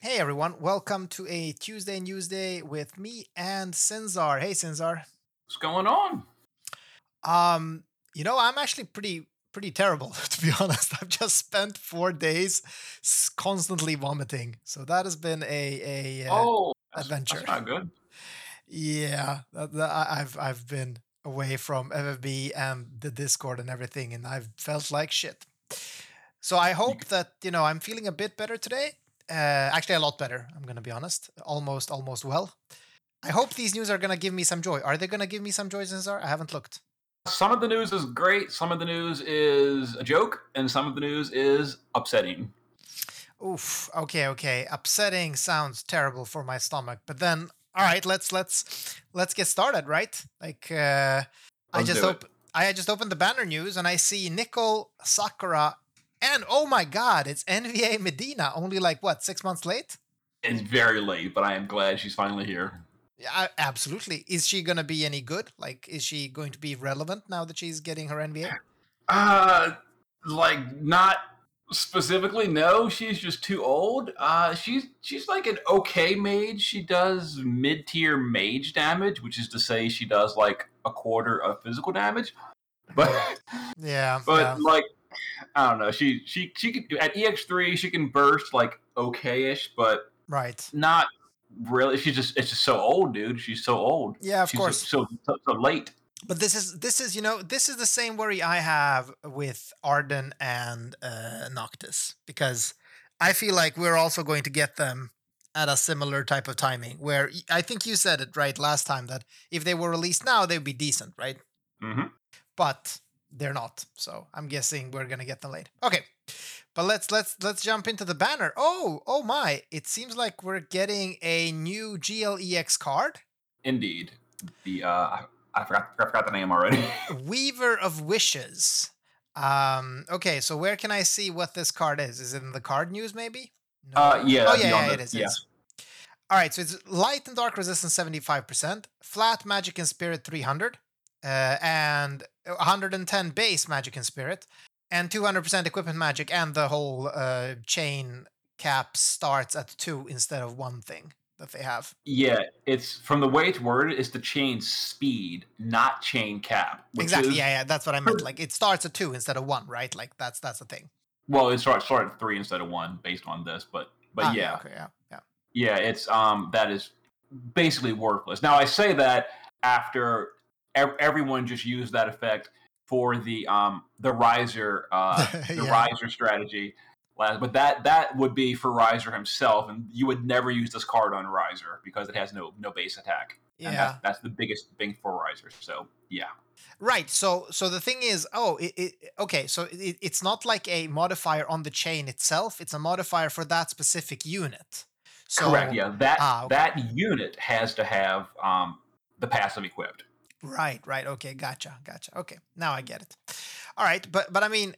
Hey everyone, welcome to a Tuesday Newsday with me and Sinzar. Hey Sinzar. What's going on? Um, you know, I'm actually pretty pretty terrible to be honest. I've just spent 4 days constantly vomiting. So that has been a a uh, oh, adventure. That's not good. yeah, that, that- I've I've been away from FFB and the Discord and everything and I've felt like shit. So I hope that, you know, I'm feeling a bit better today. Uh, actually a lot better, I'm going to be honest. Almost almost well. I hope these news are going to give me some joy. Are they going to give me some joy, Zinzar? I haven't looked. Some of the news is great. Some of the news is a joke, and some of the news is upsetting. Oof. Okay, okay. Upsetting sounds terrible for my stomach. But then, all right, let's let's let's get started, right? Like, uh, I just op- I just opened the banner news and I see Nicole Sakura, and oh my God, it's NVA Medina. Only like what six months late? It's very late, but I am glad she's finally here. Yeah, absolutely. Is she gonna be any good? Like, is she going to be relevant now that she's getting her NVA? Uh, like not specifically. No, she's just too old. Uh, she's she's like an okay mage. She does mid tier mage damage, which is to say she does like a quarter of physical damage. But Yeah, but yeah. like I don't know. She she she can at EX three she can burst like okay-ish, but right. not really. She's just it's just so old, dude. She's so old. Yeah, of She's course. so, so so late. But this is this is you know this is the same worry I have with Ardyn and uh, Noctis because I feel like we're also going to get them at a similar type of timing. Where I think you said it right last time that if they were released now they'd be decent, right? hmm But they're not, so I'm guessing we're gonna get them late. Okay, but let's let's let's jump into the banner. Oh oh my! It seems like we're getting a new GLEX card. Indeed. The uh, I forgot I forgot the name already. Weaver of Wishes. Um, okay, so where can I see what this card is? Is it in the card news, maybe? No. Uh, yeah, Oh yeah, yeah the- it is. yeah. is. All right, so it's light and dark resistance seventy five percent, flat magic and spirit three hundred, uh, and one hundred and ten base magic and spirit, and two hundred percent equipment magic, and the whole uh, chain cap starts at two instead of one thing that they have. Yeah, it's from the way it's worded, it's the chain speed, not chain cap. Exactly. Is, Yeah, yeah, that's what I meant. Like it starts at two instead of one, right? Like that's that's the thing. Well, it started started at three instead of one based on this, but but Ah, yeah, okay, yeah, yeah. yeah, it's um that is basically worthless. Now I say that after ev- everyone just used that effect for the um the riser uh the Yeah. riser strategy. But that that would be for Riser himself, and you would never use this card on Riser because it has no no base attack. And Yeah. that's, that's the biggest thing for Riser. So yeah, Right. So so the thing is, oh, it, it okay. So it, it's not like a modifier on the chain itself. It's a modifier for that specific unit. So, correct. Yeah, that ah, okay. that unit has to have um the passive equipped. Right. Right. Okay. Gotcha. Gotcha. Okay. Now I get it. All right. But but I mean,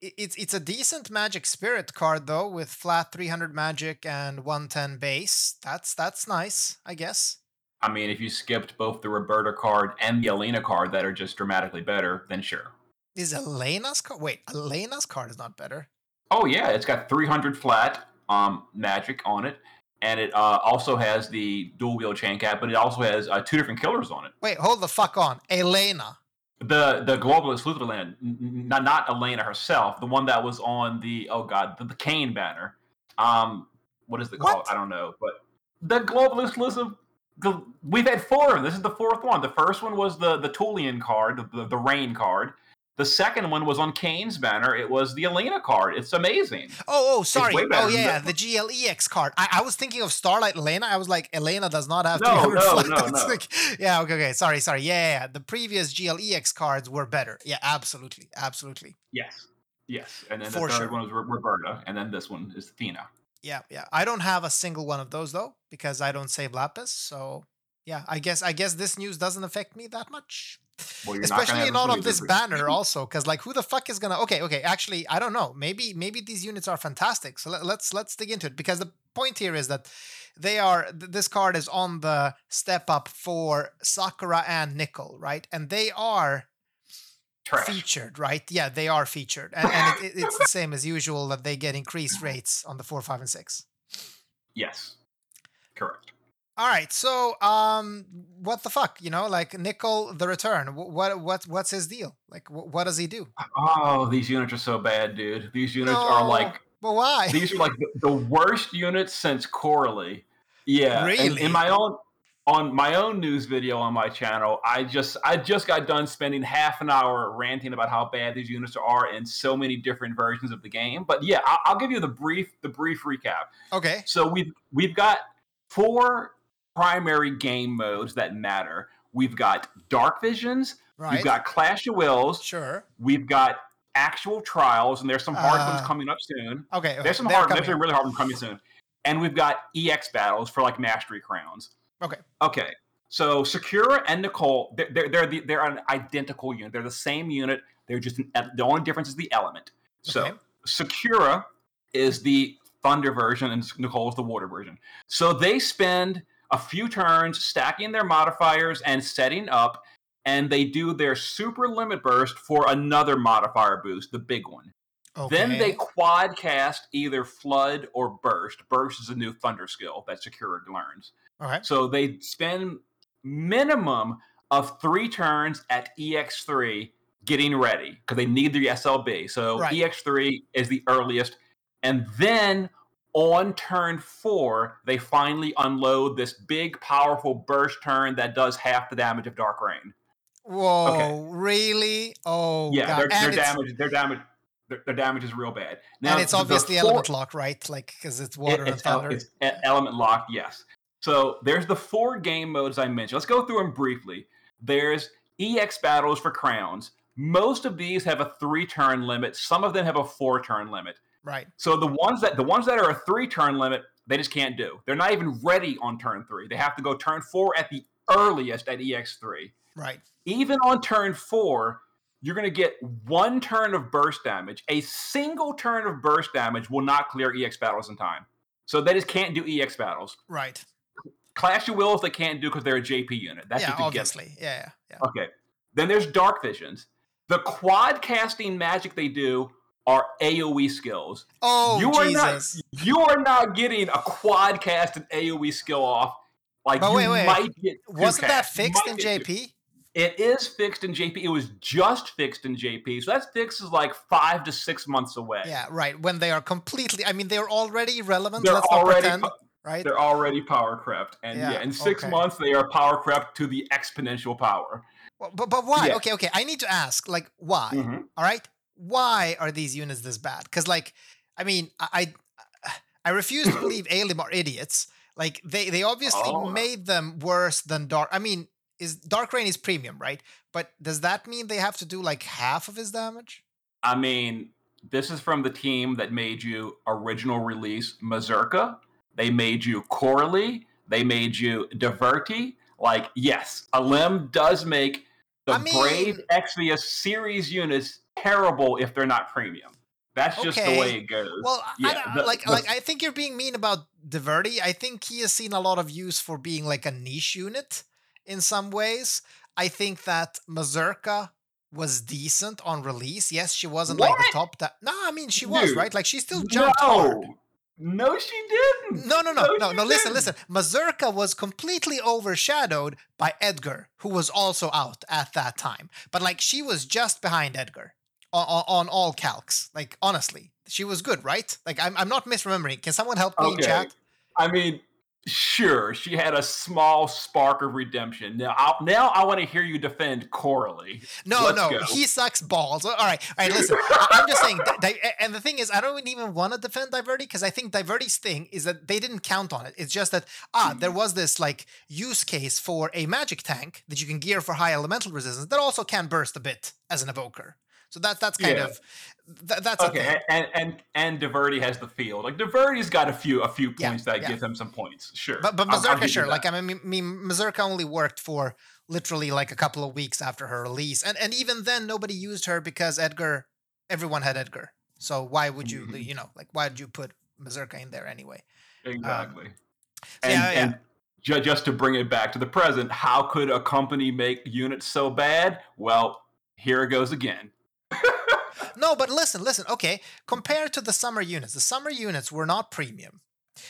it's it's a decent magic spirit card though, with flat 300 magic and 110 base. That's that's nice, I guess. I mean, if you skipped both the Roberta card and the Elena card that are just dramatically better, then sure. Is Elena's card? Wait, Elena's card is not better. Oh yeah, it's got 300 flat um, magic on it, and it uh, also has the dual wheel chain cap, but it also has uh, two different killers on it. Wait, hold the fuck on. Elena. The the global exclusive Elena, n- n- not not Elena herself, the one that was on the oh god, the, the Kane banner. Um, what is the call? What? I don't know, but the global exclusive. The, we've had four. This is the fourth one. The first one was the the Tulian card, the, the, the rain card. The second one was on Kane's banner. It was the Elena card. It's amazing. Oh, oh, sorry. Oh, yeah, the GLEX card. I, I was thinking of Starlight Elena. I was like, Elena does not have No, 300 no, no, no. like- yeah, okay, okay. Sorry, sorry. Yeah, yeah, yeah. The previous GLEX cards were better. Yeah, absolutely, absolutely. Yes. Yes. And then For the third sure. one was Roberta, and then this one is Athena. Yeah, yeah. I don't have a single one of those though because I don't save Lapis. So yeah, I guess I guess this news doesn't affect me that much. Well, not Especially not a on this banner also, because like who the fuck is gonna? Okay, okay. Actually, I don't know. Maybe maybe these units are fantastic. So let, let's let's dig into it because the point here is that they are this card is on the step up for Sakura and Nickel, right? And they are Trash. featured, right? Yeah, they are featured, and, and it- it's the same as usual that they get increased rates on the four, five, and six. Yes, correct. All right, so um, what the fuck, you know, like Nickel the Return. What what what's his deal? Like, wh- what does he do? Oh, these units are so bad, dude. These units are like but why? these are like the, the worst units since Coralie. Yeah, and Really? in my own on my own news video on my channel, I just I just got done spending half an hour ranting about how bad these units are in so many different versions of the game. But yeah, I'll, I'll give you the brief the brief recap. Okay, So we've we've got four primary game modes that matter. We've got Dark Visions, right. we've got Clash of Wills, sure. we've got actual trials, and there's some hard ones Uh, coming up soon. Okay, okay. There's some they're hard, coming there's some really hard ones coming soon. And we've got EX battles for like mastery crowns. Okay. Okay. So Sakura and Nicole, they're they're they're, the, they're an identical unit. They're the same unit. They're just an, the only difference is the element. So Okay. Sakura is the thunder version, and Nicole is the water version. So they spend a few turns stacking their modifiers and setting up, and they do their super limit burst for another modifier boost, the big one. Then they Okay. quad cast either flood or burst. Burst is a new thunder skill that Sakura learns. All right. So they spend minimum of three turns at EX3 getting ready because they need the SLB. So Right. EX3 is the earliest. And then on turn four, they finally unload this big, powerful burst turn that does half the damage of Dark Rain. Whoa, Okay. really? Oh, yeah, God. their, and, their it's, damage, their damage, their, their damage is real bad. and it's obviously four- element lock, right? Like, because it's water it- and it's, el- thunder. it's e- element locked, yes. So there's the four game modes I mentioned. Let's go through them briefly. There's EX battles for crowns. Most of these have a three turn limit. Some of them have a four turn limit. Right. So the ones that the ones that are a three turn limit, they just can't do. They're not even ready on turn three. They have to go turn four at the earliest at EX3. Right. Even on turn four, you're going to get one turn of burst damage. A single turn of burst damage will not clear EX battles in time. So they just can't do EX battles. Right. Clash of Wills they can't do because they're a JP unit. That's yeah, just a given. obviously. Yeah, yeah, yeah. Okay. Then there's Dark Visions. The quad casting magic they do are AoE skills. Oh, you are Jesus. not you are not getting a quad casted AoE skill off. Like But you wait, wait. might get Wasn't that fixed in get two. JP? It is fixed in JP. It was just fixed in JP. So that fix is like five to six months away. Yeah, right. When they are completely, I mean, they're already relevant. They're let's not already pretend, right? they're already power crept. And yeah, Yeah, in six okay. months they are power crept to the exponential power. Well, but but why? Yeah. Okay, okay. I need to ask, like, why? Mhm. All right, why are these units this bad? Because, like, I mean, I I, I refuse to believe Alim are idiots. Like, they they obviously Oh. made them worse than Dark. I mean, is Dark Rain is premium, right? But does that mean they have to do like half of his damage? I mean, this is from the team that made you original release Mazurka. They made you Coralie. They made you Diverti. Like, yes, Alim does make the I Brave mean- Exvius series units terrible if they're not premium. That's just the way it goes. Well, I- I don't- the- like the- like I think you're being mean about Diverti. I think he has seen a lot of use for being like a niche unit in some ways. I think that Mazurka was decent on release. Yes, she wasn't like the What? top. Da- no, I mean she was Dude, right. Like she still jumped hard. No, she didn't. No, no, no, No, no, no. Listen, listen. Mazurka was completely overshadowed by Edgar, who was also out at that time. But like, she was just behind Edgar on, on, on all calcs. Like, honestly, she was good, right? Like, I'm, I'm not misremembering. Can someone help me in Okay. chat? I mean, sure, she had a small spark of redemption. Now, I, now I want to hear you defend Coralie. No, Let's no, go. he sucks balls. All right, all right. Listen, I'm just saying. Di- Di- and the thing is, I don't even want to defend Diverti because I think Diverti's thing is that they didn't count on it. It's just that ah, there was this like use case for a magic tank that you can gear for high elemental resistance that also can burst a bit as an evoker. So that's that's kind Yeah. of th- that's a. Okay, and and and Diverti has the field. Like Diverti's got a few a few Yeah, points that yeah. give him some points. Sure, But but Mazurka, sure. Like I mean, me, Mazurka only worked for literally like a couple of weeks after her release, and and even then nobody used her because Edgar, everyone had Edgar. So why would you, Mhm. you know, like why did you put Mazurka in there anyway? exactly. um, and yeah, yeah. and ju- just to bring it back to the present, how could a company make units so bad? Well, here it goes again. No, but listen, listen. Okay, compared to the summer units, the summer units were not premium.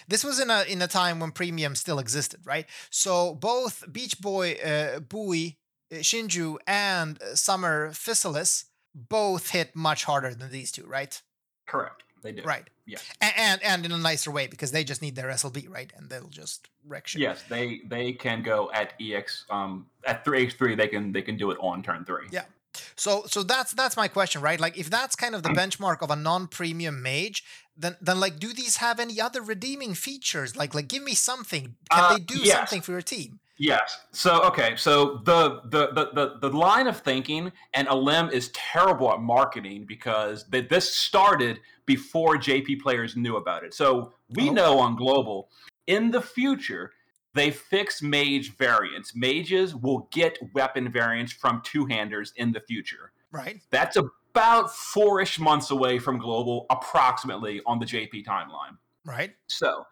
this was in a in a time when premium still existed, right? So both Beach Boy, uh, Bowie, uh, Shinju, and uh, Summer Physalis both hit much harder than these two, right? Correct. They do. Right. Yeah. And, and and in a nicer way because they just need their SLB, right? And they'll just wreck shit. Yes, they they can go at ex um at three x three. They can they can do it on turn three. Yeah. So so that's that's my question, right? Like if that's kind of the benchmark of a non-premium mage, then then like do these have any other redeeming features? Like like give me something. Can Uh, they do yes. something for your team? Yes. So okay. So the the the the, the line of thinking and Alim is terrible at marketing because they, this started before JP players knew about it. So we Oh. know on global in the future they fix mage variants. Mages will get weapon variants from two handers in the future. Right? That's about four-ish months away from global, approximately on the JP timeline. Right? So,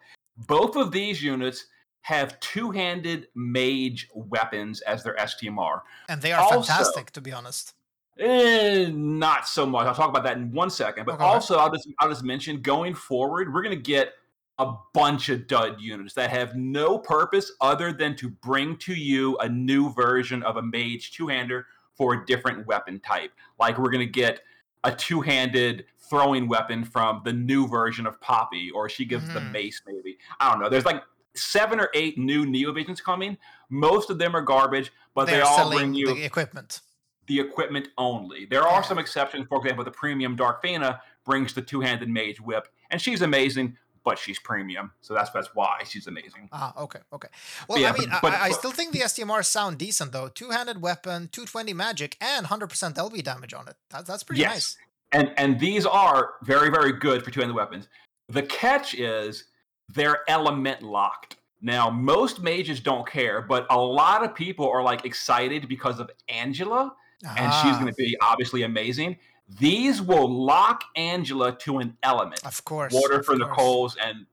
both of these units have two-handed mage weapons as their STMR. And they are Also- fantastic, to be honest. Eh, not so much. I'll talk about that in one second. But Okay. also, I'll just I'll just mention going forward, we're going to get a bunch of dud units that have no purpose other than to bring to you a new version of a mage two-hander for a different weapon type. Like we're going to get a two-handed throwing weapon from the new version of Poppy, or she gives the Mhm. mace. Maybe I don't know. There's like seven or eight new Neo Visions coming. Most of them are garbage, but they, They're all selling bring you the equipment. the equipment only. There are Yeah. some exceptions. For example, the premium Dark Fina brings the two-handed mage whip, and she's amazing, but she's premium, so that's that's why she's amazing. Ah, okay, okay. Well, yeah, I mean, but- but- I, I still think the STMRs sound decent though. Two-handed weapon, 220 magic, and 100% LB damage on it. That, that's pretty yes, nice. and and these are very very good for two-handed weapons. The catch is they're element locked. Now, most mages don't care, but a lot of people are like excited because of Angela, and she's Ah, going to be obviously amazing. These will lock Angela to an element. Of course. water of for course. Nicole's and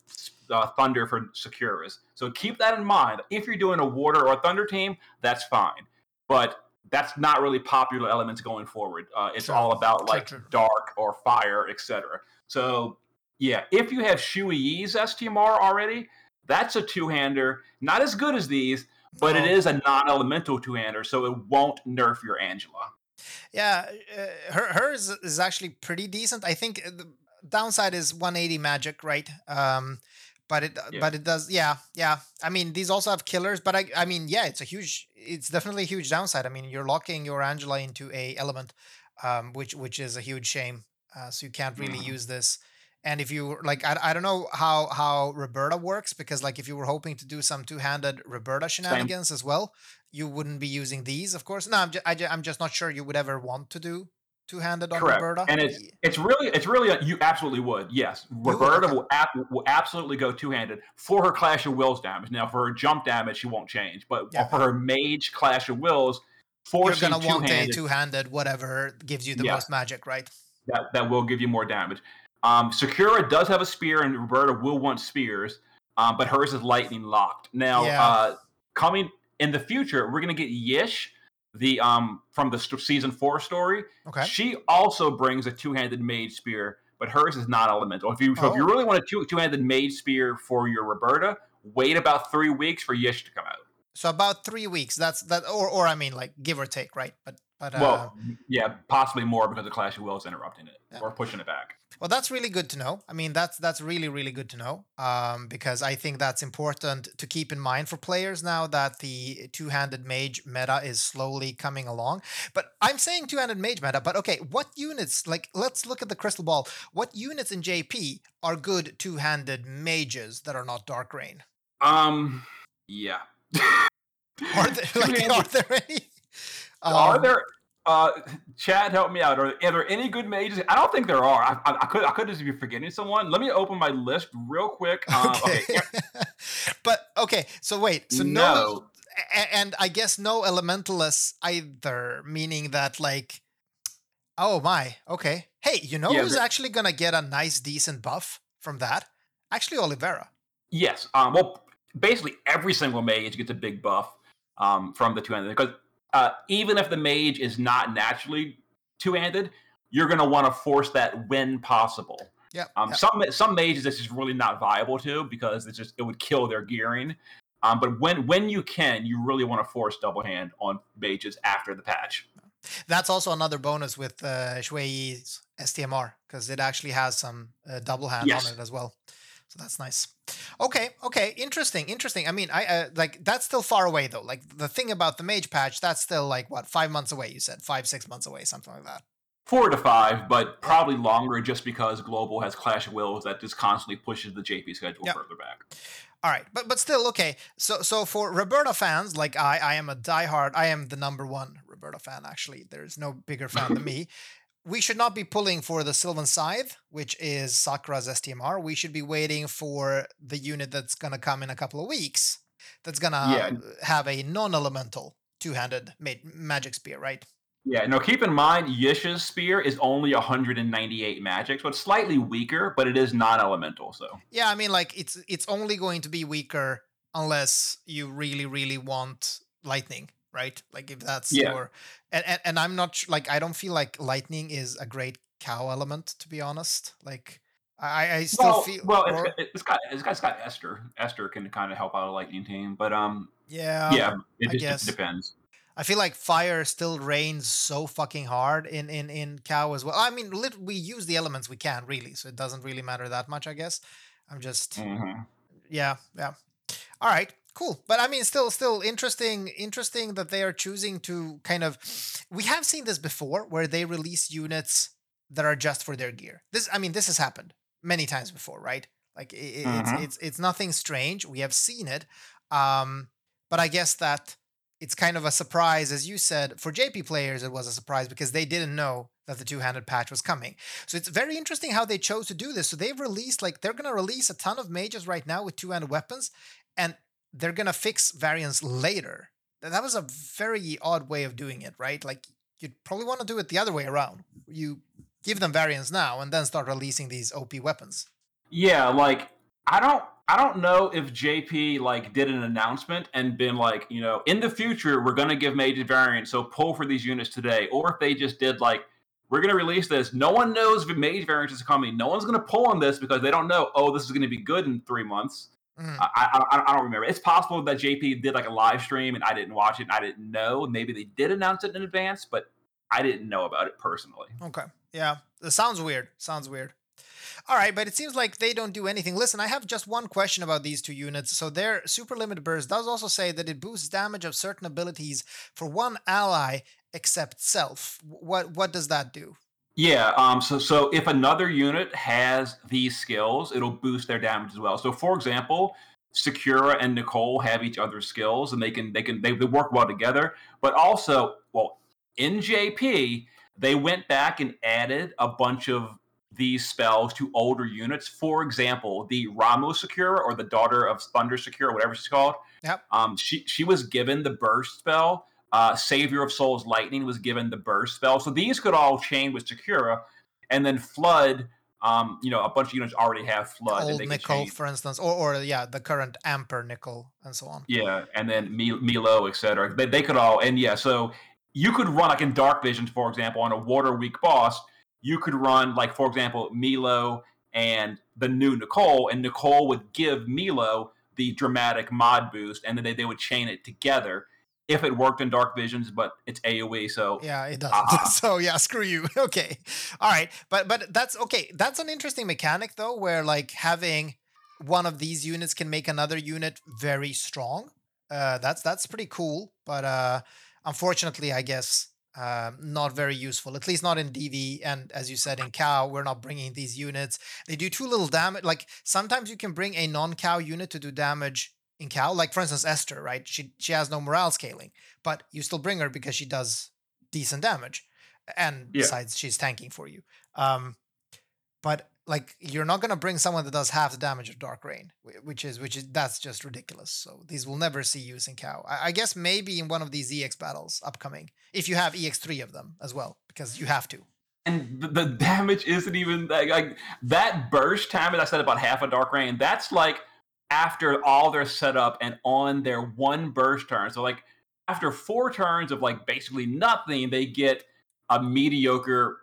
uh, thunder for Sakura's. So keep that in mind. If you're doing a water or a thunder team, that's fine, but that's not really popular elements going forward. Uh, it's True. all about like true. dark or fire, etc. So yeah, if you have Shui Yi's STMR already, that's a two-hander. Not as good as these, but it No. is a non-elemental two-hander, so it won't nerf your Angela. Yeah, uh, her hers is actually pretty decent. I think uh, the downside is 180 magic, right? Um, but it Yeah. but it does yeah yeah. I mean these also have killers, but I I mean yeah, it's a huge it's definitely a huge downside. I mean you're locking your Angela into a element, um, which which is a huge shame. Uh, so you can't really Mhm. use this. And if you like, I, I don't know how how Roberta works because like if you were hoping to do some two handed Roberta shenanigans as well, you wouldn't be using these, of course. No, I'm just, I, I'm just not sure you would ever want to do two handed on Correct. Roberta. And it's it's really it's really a, you absolutely would yes. Roberta okay. will ab- will absolutely go two handed for her Clash of Wills damage. Now for her jump damage, she won't change, but Yeah. for her Mage Clash of Wills, You're gonna want a two handed whatever gives you the Yeah. most magic, right? that that will give you more damage. Um, Sakura does have a spear, and Roberta will want spears, um, but hers is lightning locked. Now, Yeah. uh, coming in the future, we're gonna get Yish, the um from the st- season four story. Okay. She also brings a two-handed mage spear, but hers is not elemental. If you so if you Oh. really want a two two-handed mage spear for your Roberta, wait about three weeks for Yish to come out. So about three weeks. That's that, or or I mean like give or take, right? But but uh, well, yeah, possibly more because the Clash of Wills interrupting it Yeah. or pushing it back. Well, that's really good to know. I mean, that's that's really really good to know. Um, because I think that's important to keep in mind for players now that the two-handed mage meta is slowly coming along. But I'm saying two-handed mage meta. But okay, what units? Like, let's look at the crystal ball. What units in JP are good two-handed mages that are not Dark Rain? Um, yeah. Are there like are there any? are Um, there? Uh, Chad, help me out. Are, are there any good mages? I don't think there are. I, I, I could I could just be forgetting someone. Let me open my list real quick. Um, okay. okay. but okay, so wait, so no, No. and I guess no elementalists either, meaning that like, oh my, okay, hey, you know Yeah, who's actually gonna get a nice, decent buff from that? Actually, Olivera. Yes. Um, well, basically every single mage gets a big buff um, from the two-handed because uh, even if the mage is not naturally two-handed, you're going to want to force that when possible. Yeah. Um, yep. some some mages it's just really not viable to because it's just it would kill their gearing. Um, but when when you can, you really want to force double hand on mages after the patch. That's also another bonus with uh, Shui's STMR because it actually has some uh, double hand Yes. on it as well. So that's nice. Okay, okay, interesting, interesting. I mean, I uh, like that's still far away though. Like the thing about the mage patch, that's still like what five months away. You said five, six months away, something like that. Four to five, but probably longer just because Global has Clash of Wills that just constantly pushes the JP schedule Yep. further back. All right, but but still okay. So so for Roberta fans, like I, I am a diehard. I am the number one Roberta fan. Actually, there's no bigger fan than me. We should not be pulling for the Sylvan Scythe, which is Sakura's STMR. We should be waiting for the unit that's gonna come in a couple of weeks. That's gonna Yeah. have a non-elemental two-handed ma- magic spear, right? Yeah, now keep in mind Yisha's spear is only 198 magic, so it's slightly weaker, but it is non-elemental, so Yeah, I mean, like it's it's only going to be weaker unless you really, really want lightning, right? Like if that's Yeah. your and, and and I'm not like I don't feel like lightning is a great cow element to be honest. Like I I still well, feel well, or- it's, it's got it's got, it's got Esther. Esther can kind of help out a lightning team, but um, yeah yeah, it I just depends. I feel like fire still reigns so fucking hard in in in cow as well. I mean, lit- we use the elements we can really, so it doesn't really matter that much, I guess. I'm just Mhm. yeah yeah all right cool. But i mean still still interesting interesting that they are choosing to kind of we have seen this before where they release units that are just for their gear. This i mean this has happened many times before right? Like i i- it's it's it's nothing strange. We have seen it. Um but i guess that it's kind of a surprise as you said for jp players it was a surprise because they didn't know that the two-handed patch was coming. So it's very interesting how they chose to do this. So they've released like they're gonna release a ton of mages right now with two-handed weapons, and they're gonna fix variants later. That was a very odd way of doing it, right? Like you'd probably want to do it the other way around. You give them variants now and then start releasing these OP weapons. Yeah, like I don't I don't know if JP like did an announcement and been like, you know, in the future we're gonna give major variants, so pull for these units today, or if they just did like we're gonna release this. No one knows if mage variants is coming. No one's gonna pull on this because they don't know. Oh, this is gonna be good in three months. Mm-hmm. I, I, I- I don't remember. It's possible that JP did like a live stream and I didn't watch it and I didn't know. Maybe they did announce it in advance, but I didn't know about it personally. Okay. Yeah. It sounds weird. Sounds weird. All right, but it seems like they don't do anything. Listen, I have just one question about these two units. So their super limit burst does also say that it boosts damage of certain abilities for one ally except self. What what does that do? Yeah. Um. So so if another unit has these skills, it'll boost their damage as well. So for example, Sakura and Nicole have each other's skills, and they can they can they, they work well together. But also, well, in JP, they went back and added a bunch of these spells to older units. For example, the Ramo Sakura or the daughter of Thunder Sakura, whatever she's called. Yep. Um. She she was given the burst spell uh, Savior of Souls Lightning was given the burst spell. So these could all chain with Sakura, and then Flood. Um, you know, a bunch of units already have Flood. and Old Nickel, for instance, or or yeah, the current Amper Nickel and so on. Yeah, and then Milo, etc. They, they could all, and yeah, so you could run like in Dark Visions, for example, on a Water Weak boss. You could run like, for example, Milo and the new Nicole, and Nicole would give Milo the dramatic mod boost, and then they, they would chain it together if it worked in Dark Visions, but it's AOE, so Yeah, it doesn't. Ah. so yeah, screw you. okay, all right, but but that's okay. That's an interesting mechanic though, where like having one of these units can make another unit very strong. Uh, that's that's pretty cool, but uh, unfortunately, I guess um, not very useful. At least not in DV, and as you said in Cow, we're not bringing these units. They do too little damage. Like sometimes you can bring a non-Cow unit to do damage in Cow. Like for instance, Esther, right? She she has no morale scaling, but you still bring her because she does decent damage, and Yeah. besides, she's tanking for you. Um, but like you're not gonna bring someone that does half the damage of Dark Rain, which is which is that's just ridiculous. So these will never see use in Cow. I, I guess maybe in one of these EX battles upcoming, if you have EX three of them as well, because you have to. and the, the damage isn't even that, like that burst damage I said about half a dark rain. That's like after all their setup and on their one burst turn. So like after four turns of like basically nothing, they get a mediocre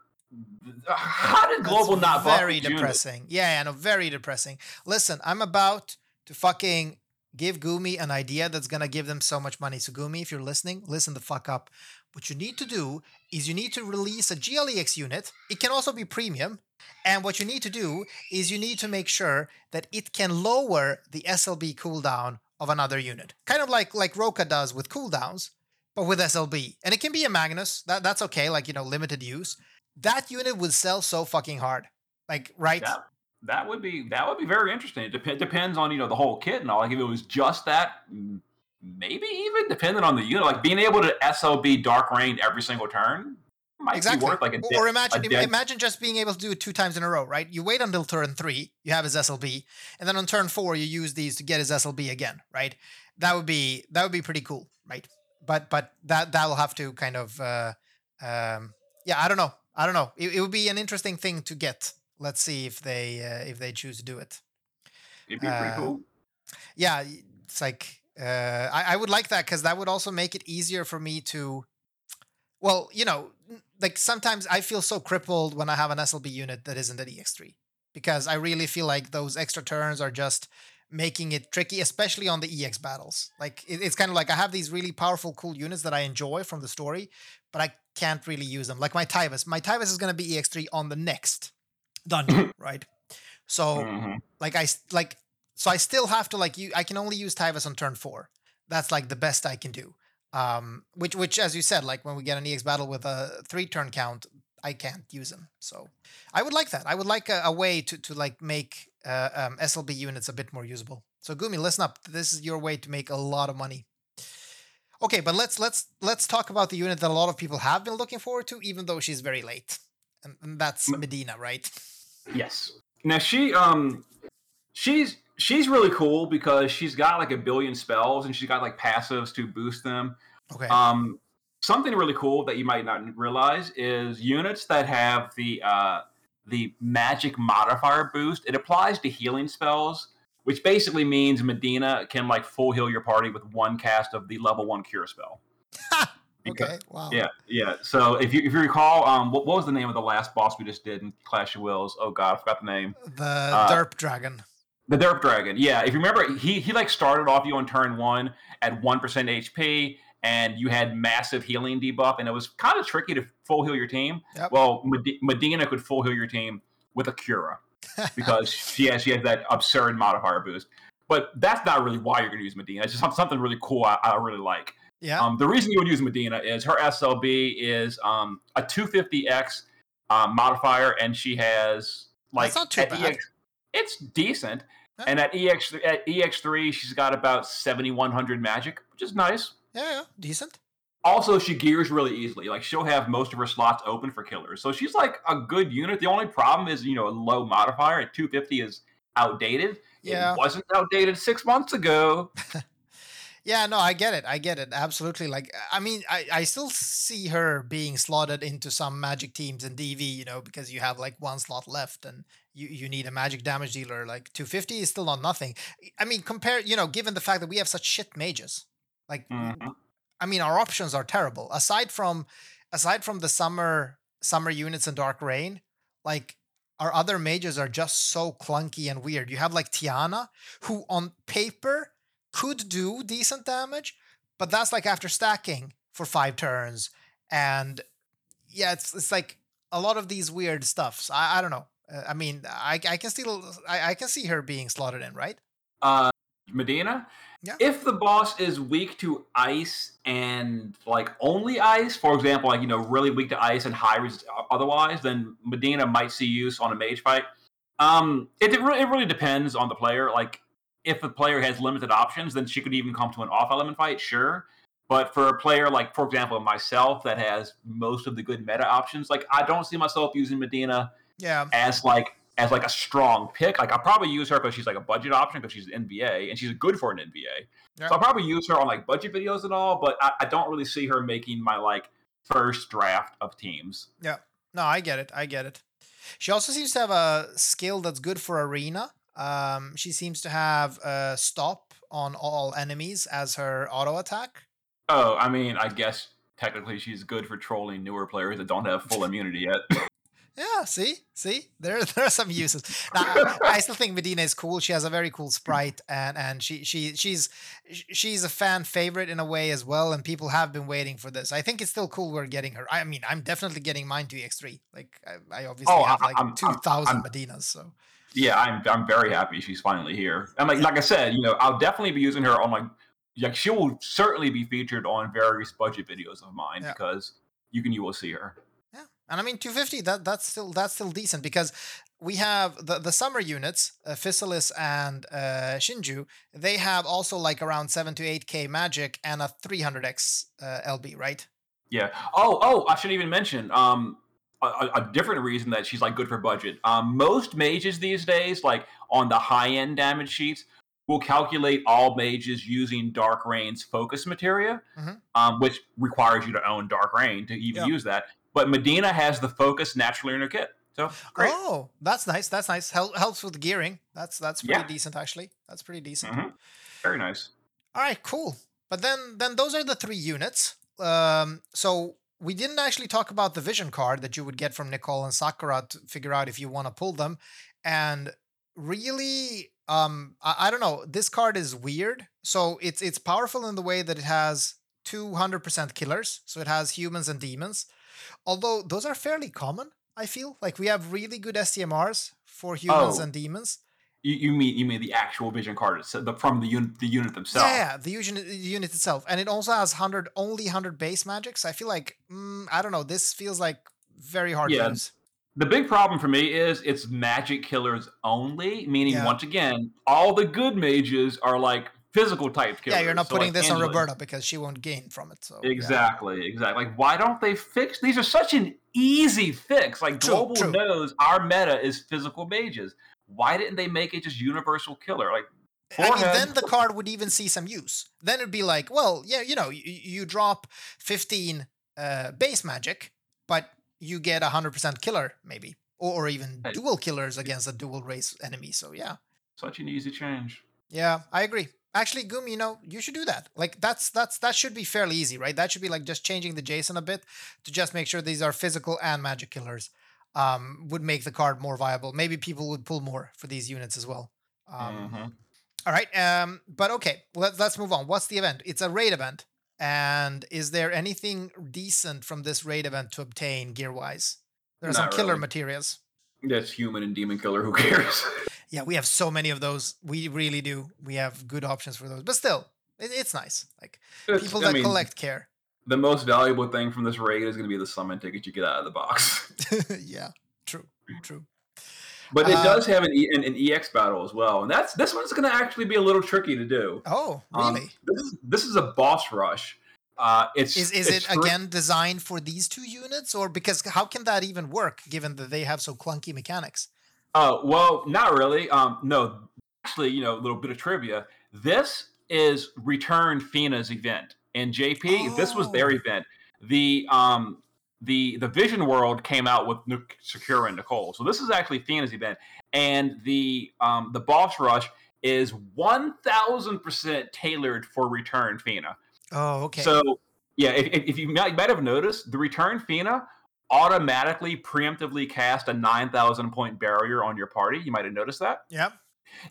How did Global That's not very unit? depressing. Yeah, yeah, know, very depressing. Listen, I'm about to fucking give Gumi an idea that's gonna give them so much money. So Gumi, if you're listening, listen the fuck up. What you need to do is you need to release a GLEX unit. It can also be premium. And what you need to do is you need to make sure that it can lower the SLB cooldown of another unit. Kind of like like Roka does with cooldowns, but with SLB. And it can be a Magnus. That that's okay, like you know, limited use. That unit would sell so fucking hard. Like, right? That, that would be that would be very interesting. It dep- depends on you know the whole kit and all. Like if it was just that, m- maybe even depending on the unit, like being able to SLB Dark Rain every single turn might exactly. be worth like a or, or imagine dead- imagine just being able to do it two times in a row, right? You wait until turn three, you have his SLB, and then on turn four you use these to get his SLB again, right? That would be that would be pretty cool, right? But but that that will have to kind of uh, um, yeah, I don't know, I don't know. It, it would be an interesting thing to get. Let's see if they uh, if they choose to do it. It'd be pretty uh, cool. yeah it's like uh i, I would like that because that would also make it easier for me to well you know like sometimes i feel so crippled when i have an slb unit that isn't an ex3 because i really feel like those extra turns are just making it tricky especially on the ex battles. Like it, it's kind of like i have these really powerful cool units that i enjoy from the story but i can't really use them. Like my tyvus my tyvus is going to be ex3 on the next dungeon right? So Mhm. like I like so I still have to like you I can only use Tyvus on turn 4. That's like the best I can do. Um which which as you said like when we get an EX battle with a 3 turn count I can't use them. So I would like that. I would like a, a way to to like make uh, um, SLB units a bit more usable. So Gumi, listen up. This is your way to make a lot of money. Okay, but let's let's let's talk about the unit that a lot of people have been looking forward to, even though she's very late, and, and that's Medina, right? Yes. Now she um she's she's really cool because she's got like a billion spells and she's got like passives to boost them. Okay. Um something really cool that you might not realize is units that have the uh the magic modifier boost. It applies to healing spells, which basically means Medina can like full heal your party with one cast of the level 1 cure spell. Because- okay. Wow. Yeah, yeah. So if you if you recall, um, what, what was the name of the last boss we just did in Clash of Wills? Oh God, I forgot the name. The Uh, Derp Dragon. The Derp Dragon. Yeah, if you remember, he he like started off you on turn one at one percent HP, and you had massive healing debuff, and it was kind of tricky to full heal your team. Yep. Well, Medina could full heal your team with a Cura because she has she has that absurd modifier boost. But that's not really why you're going to use Medina. It's just something really cool I, I really like. Yeah. Um, the reason you would use Medina is her SLB is um, a 250x um, modifier, and she has like That's not too bad. EX, it's decent. Yeah. And at EX at EX3, she's got about 7100 magic, which is nice. yeah, yeah. Decent. Also, she gears really easily. Like she'll have most of her slots open for killers, so she's like a good unit. The only problem is you know a low modifier at 250 is outdated. Yeah. It wasn't outdated six months ago. Yeah, no, I get it. I get it. Absolutely. Like, I mean, I, I still see her being slotted into some magic teams and DV, you know, because you have like one slot left and you, you need a magic damage dealer. Like, 250 is still not nothing. I mean, compare, you know, given the fact that we have such shit mages, like, Mhm. I mean, our options are terrible. Aside from, aside from the summer, summer units and Dark Rain, like, our other mages are just so clunky and weird. You have like Tiana, who on paper could do decent damage, but that's like after stacking for five turns. And yeah, it's it's like a lot of these weird stuffs. I, I don't know. Uh, I mean, I, I can still I, I can see her being slotted in, right? uh Medina. Yeah. If the boss is weak to ice and like only ice, for example, like you know, really weak to ice and high resist otherwise, then Medina might see use on a mage fight. Um, it, it, really, it really depends on the player. Like, if the player has limited options, then she could even come to an off element fight, sure. But for a player like, for example, myself that has most of the good meta options, like I don't see myself using Medina Yeah. as like as like a strong pick. Like I'll probably use her because she's like a budget option because she's an NVA and she's good for an NVA. Yeah. So I'll probably use her on like budget videos and all, but I, I don't really see her making my like first draft of teams. Yeah. No, I get it. I get it. She also seems to have a skill that's good for arena. Um, she seems to have a stop on all enemies as her auto attack. Oh, I mean, I guess technically she's good for trolling newer players that don't have full immunity yet. Yeah, see, see, there there are some uses. Now, I, I still think Medina is cool. She has a very cool sprite, and and she she she's she's a fan favorite in a way as well. And people have been waiting for this. I think it's still cool we're getting her. I mean, I'm definitely getting mine to EX3. Like I, I obviously Oh, have like I'm- I'm- two thousand I'm- Medinas. So Yeah, I'm I'm very happy she's finally here. And like like I said, you know, I'll definitely be using her on like like she will certainly be featured on various budget videos of mine Yeah. because you can you will see her. Yeah, and I mean 250. That that's still that's still decent because we have the the summer units, uh, Physalis and uh, Shinju. They have also like around seven to eight k magic and a 300x uh, LB, right? Yeah. Oh, oh, I should even mention um a, a- different reason that she's like good for budget. Um, most mages these days, like on the high end damage sheets, will calculate all mages using Dark Rain's focus materia, Mhm. um, which requires you to own Dark Rain to even Yeah. use that. But Medina has the focus naturally in her kit, so great. Oh, that's nice. That's nice. Hel- helps with gearing. That's that's pretty Yeah. decent actually. That's pretty decent. Mhm. Very nice. All right, cool. But then then those are the three units. Um, so we didn't actually talk about the vision card that you would get from Nicole and Sakura to figure out if you want to pull them. And really, um, I, I don't know. This card is weird. So it's it's powerful in the way that it has 200% killers. So it has humans and demons. Although those are fairly common, I feel like we have really good STMRs for humans Oh. and demons. You, you mean you mean the actual vision card itself, the, from the unit the unit themselves? Yeah, the unit, the unit itself, and it also has hundred only hundred base magics. I feel like mm, I don't know. This feels like very hard Yeah, to use. The big problem for me is it's magic killers only, meaning Yeah. once again, all the good mages are like physical type killers. Yeah, you're not So, putting like, this on Roberta because she won't gain from it. So yeah. Exactly, exactly. Like, why don't they fix? These are such an easy fix. Like, True, Global true. knows our meta is physical mages. Why didn't they make it just universal killer? Like, I mean, then the card would even see some use. Then it'd be like, well, yeah, you know, you, you drop 15 uh, base magic, but you get a 100% killer, maybe. Or, or even Hey. dual killers against a dual race enemy. So, yeah. such an easy change. Yeah, I agree. Actually, Goom, you know, you should do that. Like that's that's that should be fairly easy, right? That should be like just changing the JSON a bit to just make sure these are physical and magic killers. Um, would make the card more viable. Maybe people would pull more for these units as well. Um, Mhm. all right. Um, but okay, let's let's move on. What's the event? It's a raid event. And is there anything decent from this raid event to obtain gear wise? There are some killer really. materials. That's human and demon killer. Who cares? Yeah, we have so many of those. We really do. We have good options for those. But still, it, it's nice. Like It's- people I that mean, collect care. The most valuable thing from this raid is going to be the summon ticket you get out of the box. yeah, true, true. But it Uh, does have an, e, an, an EX battle as well, and that's this one's going to actually be a little tricky to do. Oh, Um, really? this is this is a boss rush. Uh, it's is is it's it again designed for these two units, or because how can that even work given that they have so clunky mechanics? Oh well, not really. Um, no, actually, you know, a little bit of trivia. This is Return Fina's event, and JP, this was their Oh. event. The um the the Vision World came out with Nic- Sakura and Nicole, so this is actually Fina's event, and the um the boss rush is one thousand percent tailored for Return Fina. Oh, okay. So yeah, if, if, you might, might have noticed, the return Fina automatically preemptively cast a nine thousand point barrier on your party. You might have noticed that. yeah.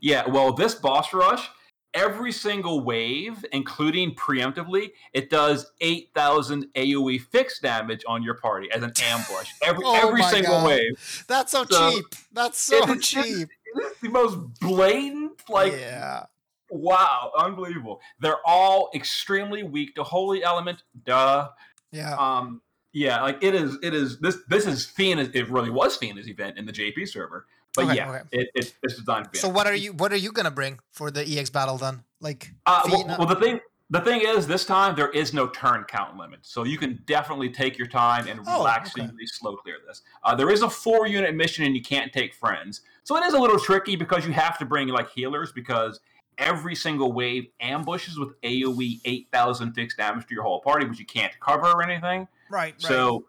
Yeah, well, this boss rush, every single wave, including preemptively, it does eight thousand AOE fixed damage on your party as an ambush. Every Oh every single God. wave. That's so, So, cheap. That's so it is- cheap. It is the most blatant, like yeah. wow, unbelievable. They're all extremely weak to holy element. Duh. Yeah. um yeah like it is it is this this is Fina it really was Fina's event in the JP server but Okay, yeah okay. It, it, it's designed for So what are you what are you gonna bring for the EX battle then? Like uh, well, well the thing the thing is this time there is no turn count limit. So you can definitely take your time and Oh, relaxingly slow clear this. Uh, there is a four unit mission and you can't take friends. So it is a little tricky because you have to bring like healers because every single wave ambushes with AoE 8000 fixed damage to your whole party which you can't cover or anything. Right, right. So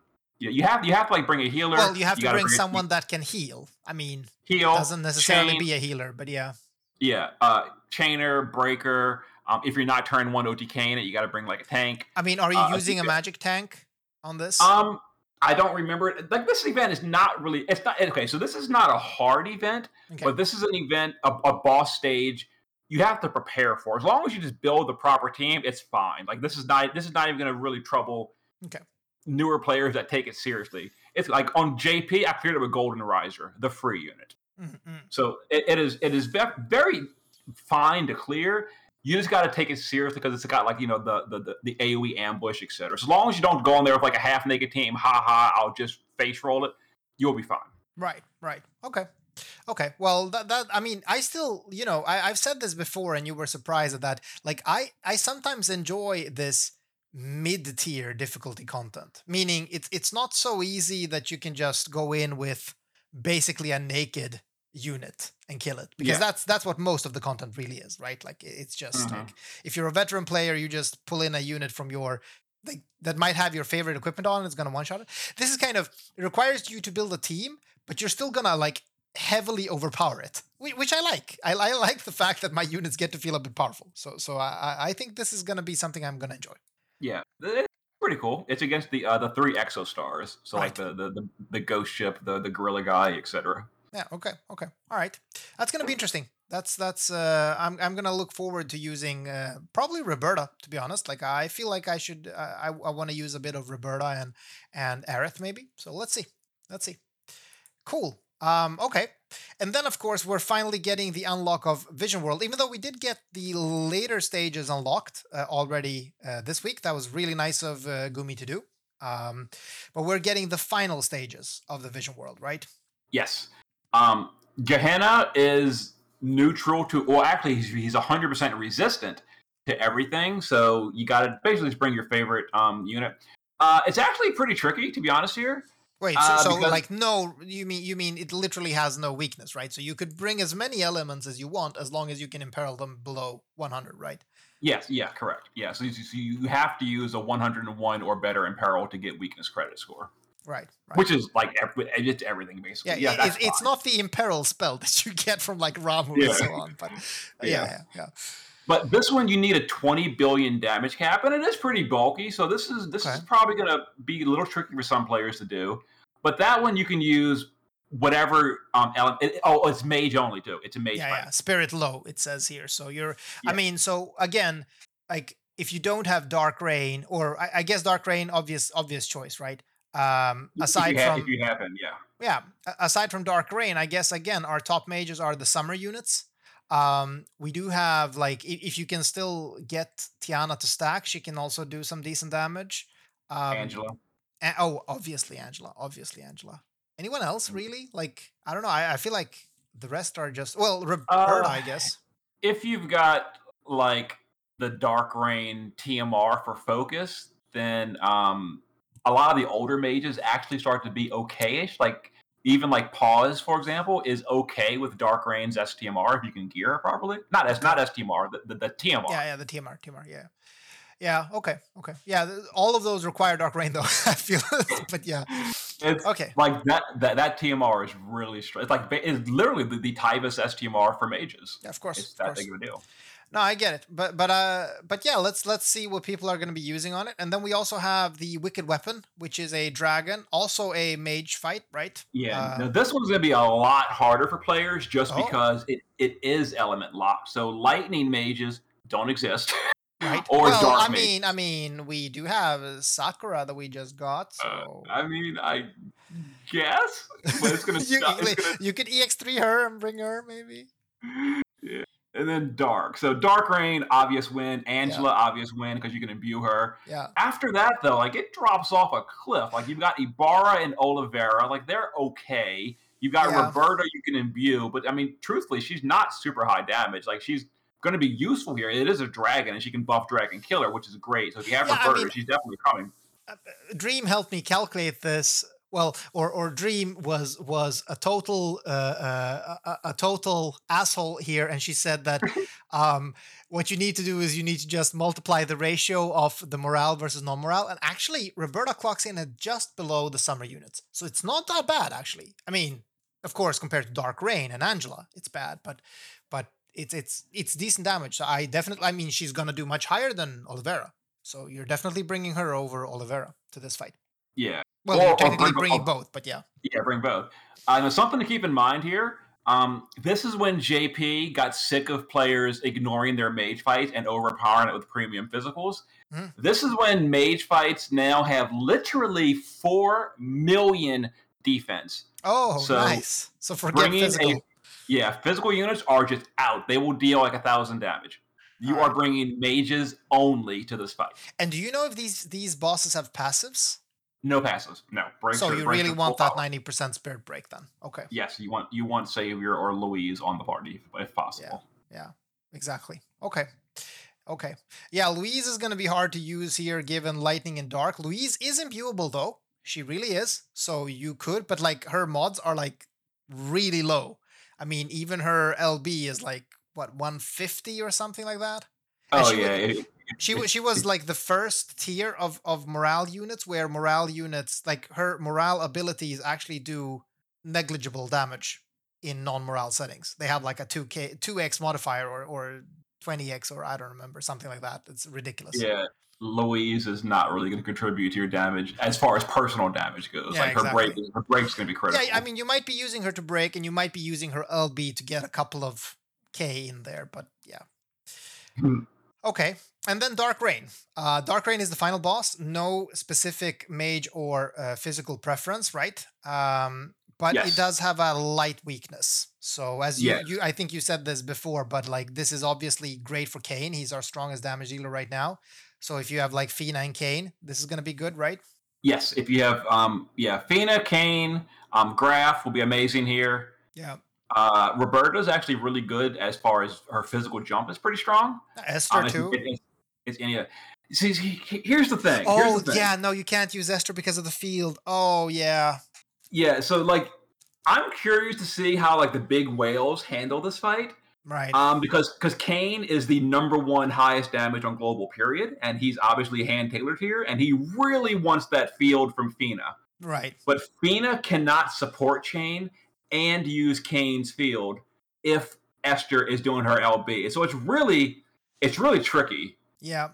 you have you have to like bring a healer. well, you have to gotta bring a someone that can heal. I mean, heal. doesn't necessarily chain, be a healer, but yeah. yeah, uh, chainer, breaker. Um, if you're not turn one OTK in it, you got to bring like a tank. I mean, are you Uh, using a think- magic tank on this? Um, I don't remember it. Like this event is not really. It's not okay. So this is not a hard event, Okay. but this is an event, a, a boss stage. You have to prepare for. As long as you just build the proper team, it's fine. Like this is not. This is not even going to really trouble Okay. Newer players that take it seriously. It's like on JP, I cleared it with Golden Riser, the free unit. Mm, mm. So it, it is it is ve- very fine to clear. You just got to take it seriously because it's got like you know the, the the the AOE ambush, etc. So as long as you don't go in there with like a half naked team, ha ha, I'll just face roll it. You'll be fine. Right, right. Okay. Okay. Well, that, that I mean, I still, you know, I, I've said this before and you were surprised at that. Like I I sometimes enjoy this mid-tier difficulty content. Meaning it's it's not so easy that you can just go in with basically a naked unit and kill it because Yeah. that's that's what most of the content really is, right? Like it's just Mhm. like if you're a veteran player, you just pull in a unit from your like that might have your favorite equipment on, it's gonna one shot it. This is kind of it requires you to build a team, but you're still gonna like heavily overpower it, which I like. I, I like the fact that my units get to feel a bit powerful. So so I I- I think this is gonna be something I'm gonna enjoy. Yeah, it's pretty cool. It's against the uh, the three exo stars, so like the, the the the ghost ship, the the gorilla guy, etc. Yeah. Okay. Okay. All right. That's gonna be interesting. That's that's. Uh, I'm I'm gonna look forward to using uh, probably Roberta. To be honest, like I feel like I should. Uh, I I want to use a bit of Roberta and and Aerith maybe. So let's see. Let's see. Cool. Um. Okay. And then of course we're finally getting the unlock of Vision World. Even though we did get the later stages unlocked uh, already uh, this week, that was really nice of uh, Gumi to do. Um, but we're getting the final stages of the Vision World, right? Yes. Um, Gehenna is neutral to, well, actually, he's, he's 100% resistant to everything. So you got to basically just bring your favorite um, unit. Uh, it's actually pretty tricky, to be honest here. Wait, so, Uh, so because- like no, you mean you mean it literally has no weakness, right? So you could bring as many elements as you want as long as you can imperil them below 100, right? Yes, yeah, correct. Yeah, so, you- so you have to use a 101 or better imperil to get weakness credit score, Right, right. which is like it's everything basically. yeah, Yeah, it- it's, it's not the imperil spell that you get from like Ramuh Yeah. and so on, but Yeah. yeah, yeah. But this one you need a 20 billion damage cap, and it is pretty bulky. So this is this is probably going to be a little tricky for some players to do. But that one you can use whatever um element. It, oh, it's mage only too. It's a mage. yeah, yeah. Spirit low, it says here. So you're, I mean, so again, like if you don't have Dark Rain, or I, I guess Dark Rain, obvious, obvious choice, right? Um, aside have, from if you have him, yeah. yeah aside from dark rain i guess again our top mages are the summer units um we do have like if you can still get tiana to stack she can also do some decent damage um Angela. oh obviously angela obviously angela anyone else Mm. really like i don't know i, I feel like the rest are just well roberta Uh, i guess If you've got like the Dark Rain TMR for focus, then um a lot of the older mages actually start to be okayish. Like even like Pause, for example, is okay with Dark Rain's STMR if you can gear it properly. Not as not STMR, the, the, the TMR. yeah yeah the tmr tmr yeah yeah okay okay yeah all of those require dark rain though i feel but yeah It's okay like that, that that TMR is really straight. It's like it's literally the, the Tybus STMR for mages. yeah, of course It's of that course. big of a deal. No, I get it, but but uh, but yeah, let's let's see what people are going to be using on it, and then we also have the wicked weapon, which is a dragon, also a mage fight, right? Yeah, Uh, now this one's going to be a lot harder for players just Oh. because it, it is element locked. So lightning mages don't exist. Right. Or well, dark I mean, I mean, we do have Sakura that we just got, so Uh, I mean, I guess, but it's going to you, stop. It's gonna, you could ex3 her and bring her, maybe. yeah. And then dark. So dark rain, obvious win. Angela, obvious win because you can imbue her. Yeah. After that, though, like it drops off a cliff. Like you've got Ibarra and Oliveira, like they're okay. You've got Yeah. Roberta you can imbue, but I mean, truthfully, she's not super high damage. Like she's going to be useful here. It is a dragon, and she can buff dragon killer, which is great. So if you have Yeah, I Roberta, mean- she's definitely coming. Uh, uh, Dream helped me calculate this. Well, or or Dream was was a total uh, uh, a, a total asshole here, and she said that um, what you need to do is you need to just multiply the ratio of the morale versus non-morale, and actually Roberta clocks in at just below the summer units, so it's not that bad actually. I mean, of course, compared to Dark Rain and Angela, it's bad, but but it's it's it's decent damage. So I definitely, I mean, she's gonna do much higher than Oliveira. So you're definitely bringing her over Oliveira to this fight. Yeah. Well, Or- you're or technically bring- bringing both, but yeah. Yeah, bring both. Uh, now, something to keep in mind here. Um, this is when JP got sick of players ignoring their mage fight and overpowering it with premium physicals. Mhm. This is when mage fights now have literally four million defense. Oh, So, nice. So forget bringing a- Yeah, physical units are just out. They will deal like a thousand damage. You Alright. are bringing mages only to this fight. And do you know if these these bosses have passives? No passes. No. Breaks so are- you breaks really want that ninety percent spirit break then? Okay. Yes, you want you want Savior or Louise on the party if, if possible. Yeah. yeah. Exactly. Okay. Okay. Yeah, Louise is going to be hard to use here given Lightning and Dark. Louise is imbuable though. She really is. So you could, but like her mods are like really low. I mean, even her LB is like what 150 or something like that. Oh yeah, would- it- She was she was like the first tier of of morale units where morale units like her morale abilities actually do negligible damage in non-morale settings. They have like a 2k 2x modifier or or 20x or I don't remember something like that. It's ridiculous. yeah. Louise is not really going to contribute to your damage as far as personal damage goes. Yeah, like her break, her break's going to be critical. Yeah, I mean you might be using her to break and you might be using her LB to get a couple of k in there, but yeah. Hmm. Okay, and then Dark Rain. Uh, Dark Rain is the final boss. No specific mage or uh, physical preference, right? Um, but it does have a light weakness. So as you, Yes. you, I think you said this before, but like this is obviously great for Kane. He's our strongest damage dealer right now. So if you have like Fina and Kane, this is gonna be good, right? Yes, if you have, um, yeah, Fina, Kane, um, Graf will be amazing here. Yeah. Uh, Roberta's actually really good as far as her physical jump is pretty strong. Esther Um, too. it- it's, any. uh, See, see, he- here's the thing. Oh the thing. yeah, no, you can't use Esther because of the field. Oh yeah. Yeah, so like I'm curious to see how like the big whales handle this fight. Right. Um, because because Kane is the number one highest damage on global period, and he's obviously hand tailored here, and he really wants that field from Fina. right. But Fina cannot support Chain and use Kane's field if Esther is doing her LB. So it's really it's really tricky. Yeah.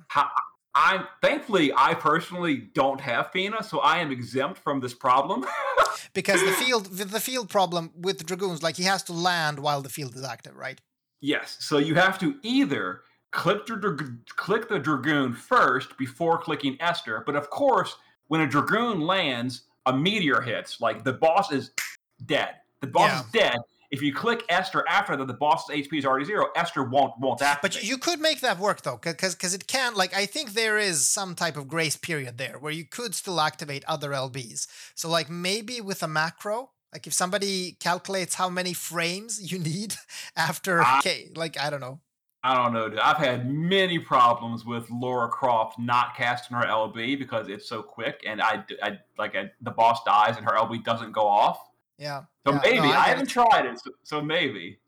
I'm thankfully I personally don't have Fina, so I am exempt from this problem. because the field the field problem with the dragoons like he has to land while the field is active right Yes. So you have to either click the drag- click the dragoon first before clicking Esther. But of course, when a dragoon lands, a meteor hits. Like the boss is dead. The boss Yeah. is dead. If you click Esther after that, the boss's HP is already zero. Esther won't won't activate. but you, could make that work though because because it can like i think there is some type of grace period there where you could still activate other lbs so like maybe with a macro like if somebody calculates how many frames you need after Ah. K, like i don't know I don't know. Dude. I've had many problems with Lara Croft not casting her LB because it's so quick, and I, I like I, the boss dies and her LB doesn't go off. yeah So yeah, maybe no, I, get haven't tried it, so, so maybe.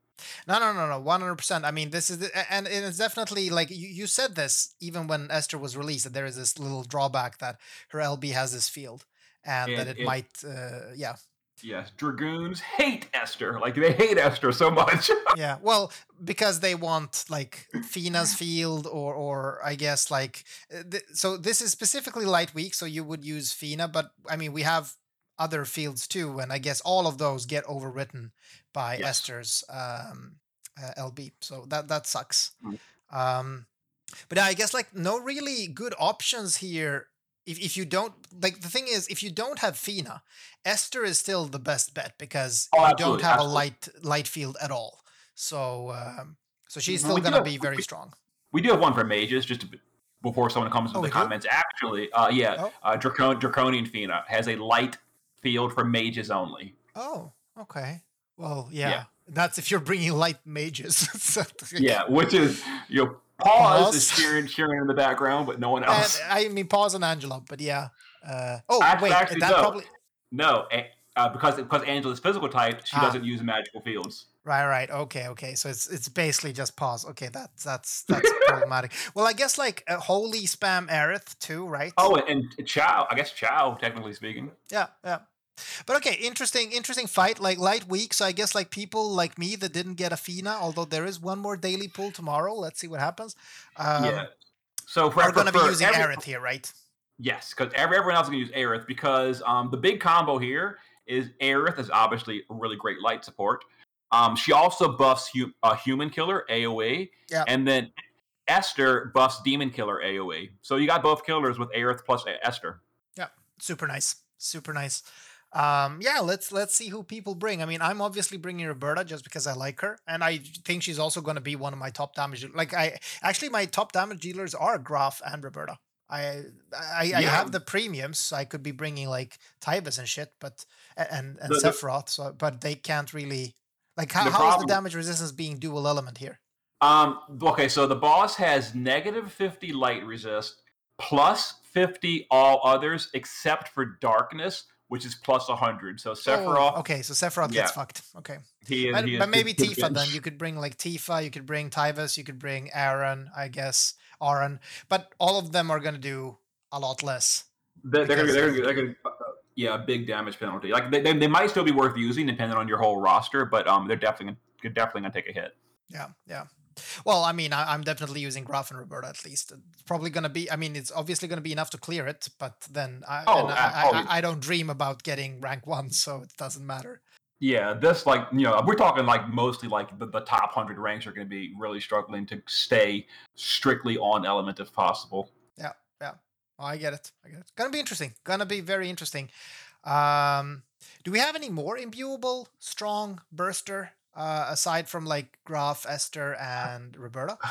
No, no, no, no, one hundred percent. I mean, this is the, and, and it's definitely like you, you said this even when Esther was released that there is this little drawback that her LB has this field and that it, it- might, uh, yeah, Yes, dragoons hate Esther. Like they hate Esther so much. yeah. Well, because they want like Fina's field or or I guess like uh, th- so this is specifically light weak, so you would use Fina, but I mean we have other fields too, and I guess all of those get overwritten by Yes. Esther's um, uh, LB. So that that sucks. Mm. Um, but I guess like no really good options here. If, if you don't like the thing is if you don't have Fina, Esther is still the best bet because Oh, you don't have absolutely. a light light field at all. So um, so she's still gonna be very we- strong. we do have one for mages, just to, before someone comes Oh, with we the do? comments. Actually, uh, yeah, Oh. uh, Dracon- Draconian Fina has a light field for mages only. Oh, okay. Well, yeah. Yeah. That's if you're bringing light mages. Yeah, which is you know, pause, Pause. is cheering, cheering in the background, but no one And, else. I mean, pause on Angela, but yeah. Uh, oh, Act- wait. actually, that no. probably no, uh, because because Angela's physical type, she Ah. doesn't use magical fields. Right, right. Okay, okay. So it's it's basically just pause. Okay, that's that's that's problematic. Well, I guess like a holy spam Aerith too, right? Oh, and, and Chow, I guess Chow, technically speaking. yeah, yeah. But okay, interesting, interesting fight. Like light weak, so I guess like people like me that didn't get a Fina, although there is one more daily pull tomorrow. Let's see what happens. Um, yeah. So for, We're gonna be using every- Aerith here, right? Yes, because every, everyone else is going to use Aerith because um, the big combo here is Aerith is obviously a really great light support. Um, she also buffs hu- uh, Human Killer AOE, Yeah. and then Esther buffs Demon Killer AOE. So you got both killers with Aerith plus A- Esther. Yeah, super nice. Super nice. Um yeah let's let's see who people bring. I mean i'm obviously bringing roberta just because i like her. And i think she's also going to be one of my top damage like i actually my top damage dealers are graf and roberta. I i, I have the premiums. So i could be bringing like tybus and shit but and and the- sephiroth so but they can't really like how, The how is the damage resistance being dual element here Um, okay, so the boss has negative 50 light resist, plus 50 all others except for darkness, which is plus 100. So Sephiroth, oh, okay so sephiroth Yeah. gets fucked okay he is. But, he is but maybe Tifa then. You could bring like Tifa, you could bring Tyvus, you could bring Aaron, I guess, Aaron. But all of them are going to do a lot less. They're, they're, gonna, because- yeah, a big damage penalty. Like they, they, they might still be worth using depending on your whole roster, but um, they're definitely gonna, definitely gonna take a hit. Yeah, yeah. Well, I mean, I, I'm definitely using Graf and Roberta at least. It's probably going to be, I mean, it's obviously going to be enough to clear it, but then I, Oh, I, I, I don't dream about getting rank one, so it doesn't matter. Yeah, this like you know we're talking like mostly like the, the top hundred ranks are going to be really struggling to stay strictly on element if possible. Oh, I get it. I get it. Gonna be interesting. Gonna be very interesting. Um, do we have any more imbuable strong burster uh, aside from like Graf, Esther, and Roberta?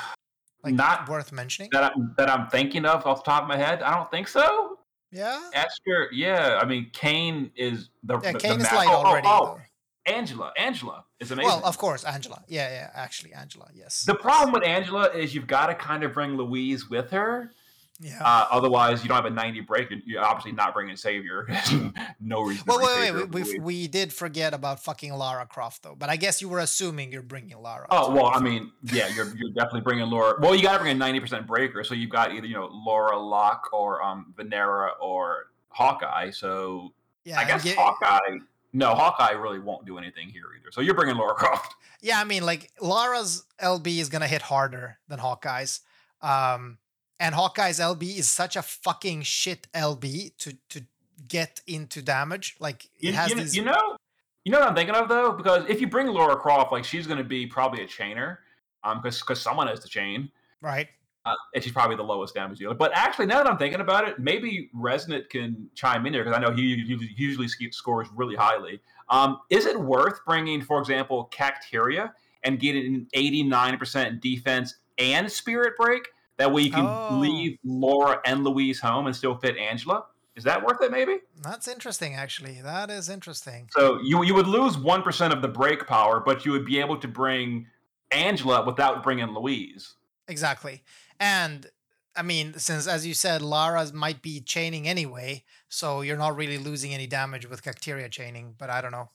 Like Not- worth mentioning. That I'm, that I'm thinking of off the top of my head, I don't think so. Yeah. Esther, yeah, I mean Kane is the Yeah, Kane the is ma- light oh, oh, already. Oh, though. Angela, Angela is amazing. Well, of course, Angela. Yeah, yeah. Actually, Angela. Yes. the problem with Angela is you've got to kind of bring Louise with her. Yeah. Uh, otherwise, you don't have a 90 break. You're obviously not bringing Savior. no reason. well, to bring wait, wait. We, we did forget about fucking Lara Croft though, but I guess you were assuming you're bringing Lara. Oh well, I mean, yeah, you're you're definitely bringing Laura. Well, you got to bring a ninety percent breaker, so you've got either you know Laura Locke or um Venera or Hawkeye. So yeah. I guess ye- Hawkeye. No, Hawkeye really won't do anything here either. So you're bringing Lara Croft. Yeah, I mean, like Lara's LB is gonna hit harder than Hawkeye's, um, and Hawkeye's LB is such a fucking shit LB to to get into damage. Like it You, has you, these. you know, you know what I'm thinking of though, because if you bring Lara Croft, like she's going to be probably a chainer, um, because because someone has to chain. right? Uh, and she's probably the lowest damage dealer. But actually, now that I'm thinking about it, maybe Resonant can chime in here because I know he, he usually scores really highly. Um, is it worth bringing, for example, Cacteria and getting an 89% defense and Spirit Break? That way you can Oh. leave Laura and Louise home and still fit Angela. Is that worth it? Maybe. That's interesting, actually. That is interesting. So you you would lose one percent of the break power, but you would be able to bring Angela without bringing Louise. Exactly. And I mean, since as you said, Lara might be chaining anyway, so you're not really losing any damage with Cacteria chaining. But I don't know.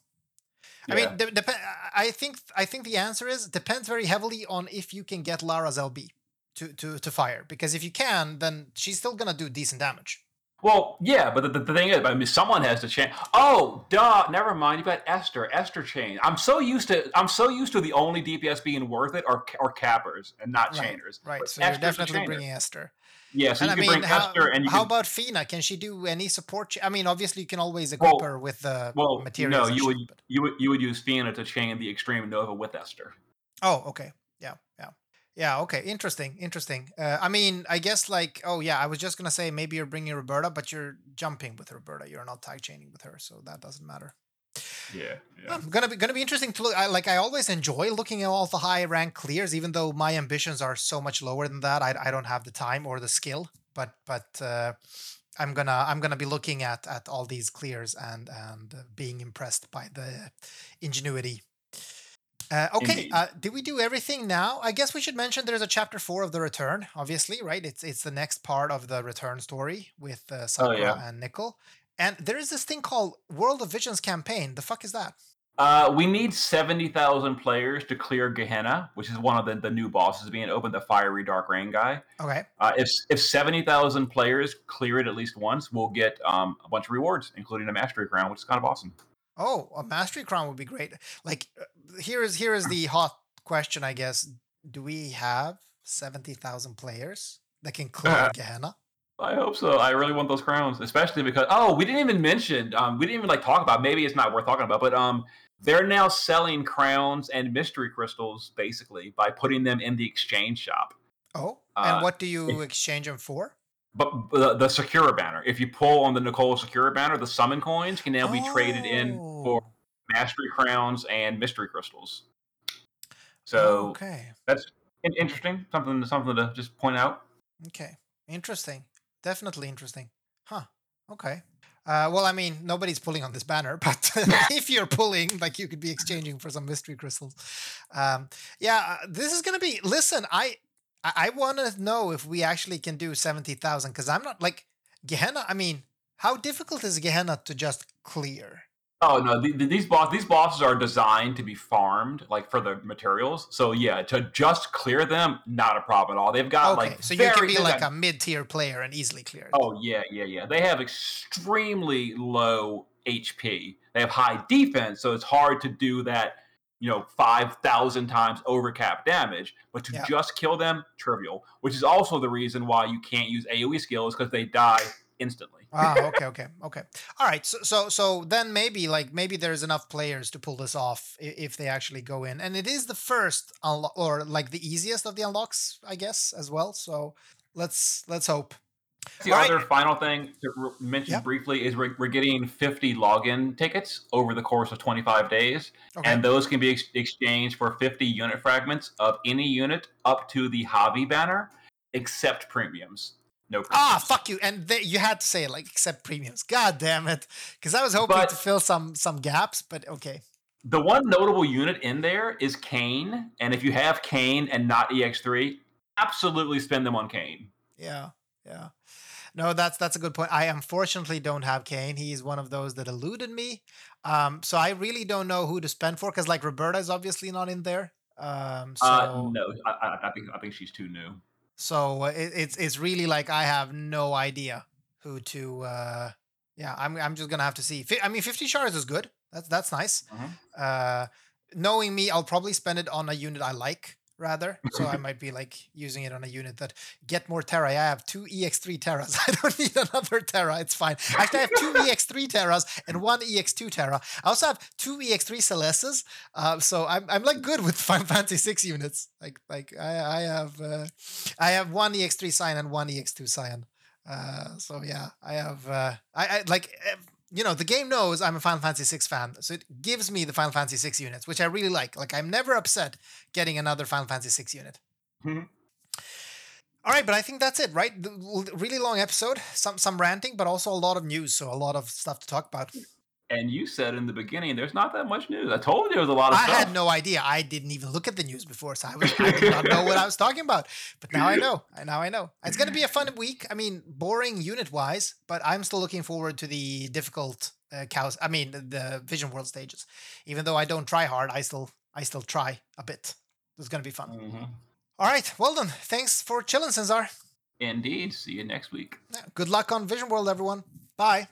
I mean, de- dep- I think I think the answer is depends very heavily on if you can get Lara's LB to to to fire. Because if you can, then she's still gonna do decent damage. Well, yeah, but the, the, thing is, I mean, someone has to chain. Oh, duh! Never mind. You've got Esther. Esther chain. I'm so used to. I'm so used to the only DPS being worth it are or cappers and not Right, chainers. Right. But So you're Esther's a definitely bringing Esther. Yeah, so and you I can mean, bring how, Esther, and you how can. about Fina? Can she do any support? Cha- I mean, obviously you can always equip Well- her with the well, materials. no, you would shit, you would you would use Fina to chain the Extreme Nova with Esther. Oh, okay. Yeah, yeah. Yeah, okay. Interesting, interesting. Uh, I mean, I guess like, oh yeah, I was just gonna say maybe you're bringing Roberta, but you're jumping with Roberta. You're not tag chaining with her, so that doesn't matter. Yeah, yeah. Um, gonna be gonna be interesting to look. I, like I always enjoy looking at all the high rank clears, even though my ambitions are so much lower than that. I, I don't have the time or the skill, but but uh, I'm gonna I'm gonna be looking at at all these clears and and uh, being impressed by the ingenuity. Uh, okay, uh, did we do everything now? I guess we should mention there's a chapter four of the return. Obviously, right? It's it's the next part of the return story with uh, Sakura yeah. and Nickel. And there is this thing called World of Visions campaign. The fuck is that? Uh, we need 70,000 players to clear Gehenna, which is one of the, the new bosses being opened, the fiery dark rain guy. Okay. Uh, if if 70,000 players clear it at least once, we'll get um, a bunch of rewards, including a mastery crown, which is kind of awesome. Oh, a mastery crown would be great. Like, uh, here is here is the hot question, I guess. Do we have seventy thousand players that can clear Gehenna? I hope so. I really want those crowns, especially because oh, we didn't even mention, um, we didn't even like talk about. Maybe it's not worth talking about, but um, they're now selling crowns and mystery crystals basically by putting them in the exchange shop. Oh, and Uh, what do you exchange them for? But the, the Sakura banner, if you pull on the Nicole Sakura banner, the summon coins can now be traded in for Oh. mastery crowns and mystery crystals. Oh, So okay, that's interesting. Something something to just point out. okay, interesting. Definitely interesting. Huh. Okay. Uh, well, I mean, nobody's pulling on this banner, but if you're pulling, like you could be exchanging for some mystery crystals. Um, yeah, uh, this is gonna be. Listen, I I, I want to know if we actually can do seventy thousand because I'm not like Gehenna. I mean, how difficult is Gehenna to just clear? Oh no, the, the- these boss these bosses are designed to be farmed like for the materials. So yeah, to just clear them, not a problem at all. They've got Okay, like so you can be like got- a mid-tier player and easily clear. Oh yeah, yeah, yeah. They have extremely low HP. They have high defense, so it's hard to do that. You know, five thousand times over cap damage, but to Yeah. just kill them, trivial. Which is also the reason why you can't use AOE skills because they die instantly. ah, okay, okay, okay. All right. So, so, so then maybe like maybe there's enough players to pull this off if they actually go in, and it is the first unlock or like the easiest of the unlocks, I guess, as well. So let's let's hope. The right. other final thing to mention Yep. briefly is we're, we're getting 50 login tickets over the course of 25 days, Okay. and those can be ex- exchanged for 50 unit fragments of any unit up to the hobby banner, except premiums. No premiums. Ah, fuck you! And they, you had to say it like accept premiums. God damn it! Because I was hoping But- to fill some some gaps, but okay. The one notable unit in there is Kane, and if you have Kane and not EX3, absolutely spend them on Kane. Yeah, yeah. No, that's that's a good point. I unfortunately don't have Kane. He's one of those that eluded me. Um, so I really don't know who to spend for because like Roberta is obviously not in there. Um, so Uh, no, I, I, I think I think she's too new. so it, it's it's really like I have no idea who to. Uh, yeah, I'm I'm just gonna have to see. I mean, fifty shards is good. That's that's nice. Mhm. Uh, knowing me, I'll probably spend it on a unit I like rather. So I might be like using it on a unit that get more Terra. I have two EX3 Terras. I don't need another Terra. It's fine. Actually, I have two EX3 Terras and one EX2 Terra. I also have two EX3 Celestes. Uh, so I'm, I'm like good with Final Fantasy 6 units. Like like I I have uh, I have one EX3 Cyan and one EX2 Cyan. Uh, so yeah, I have uh, I, I like eh, you know the game knows I'm a Final Fantasy 6 fan, so it gives me the Final Fantasy 6 units, which I really like. Like I'm never upset getting another Final Fantasy 6 unit. Mhm. All right, but I think that's it, right? The really long episode, some some ranting, but also a lot of news, so a lot of stuff to talk about. And you said in the beginning, there's not that much news. I told you there was a lot of stuff. I stuff. had no idea. I didn't even look at the news before, so I, was, I did not know what I was talking about. But now I know. I Now I know. It's going to be a fun week. I mean, boring unit wise, but I'm still looking forward to the difficult uh, cows. I mean, the, Vision World stages. Even though I don't try hard, I still I still try a bit. It's going to be fun. Mhm. All right. Well done. Thanks for chilling, Cesar. Indeed. See you next week. Yeah, Good luck on Vision World, everyone. Bye.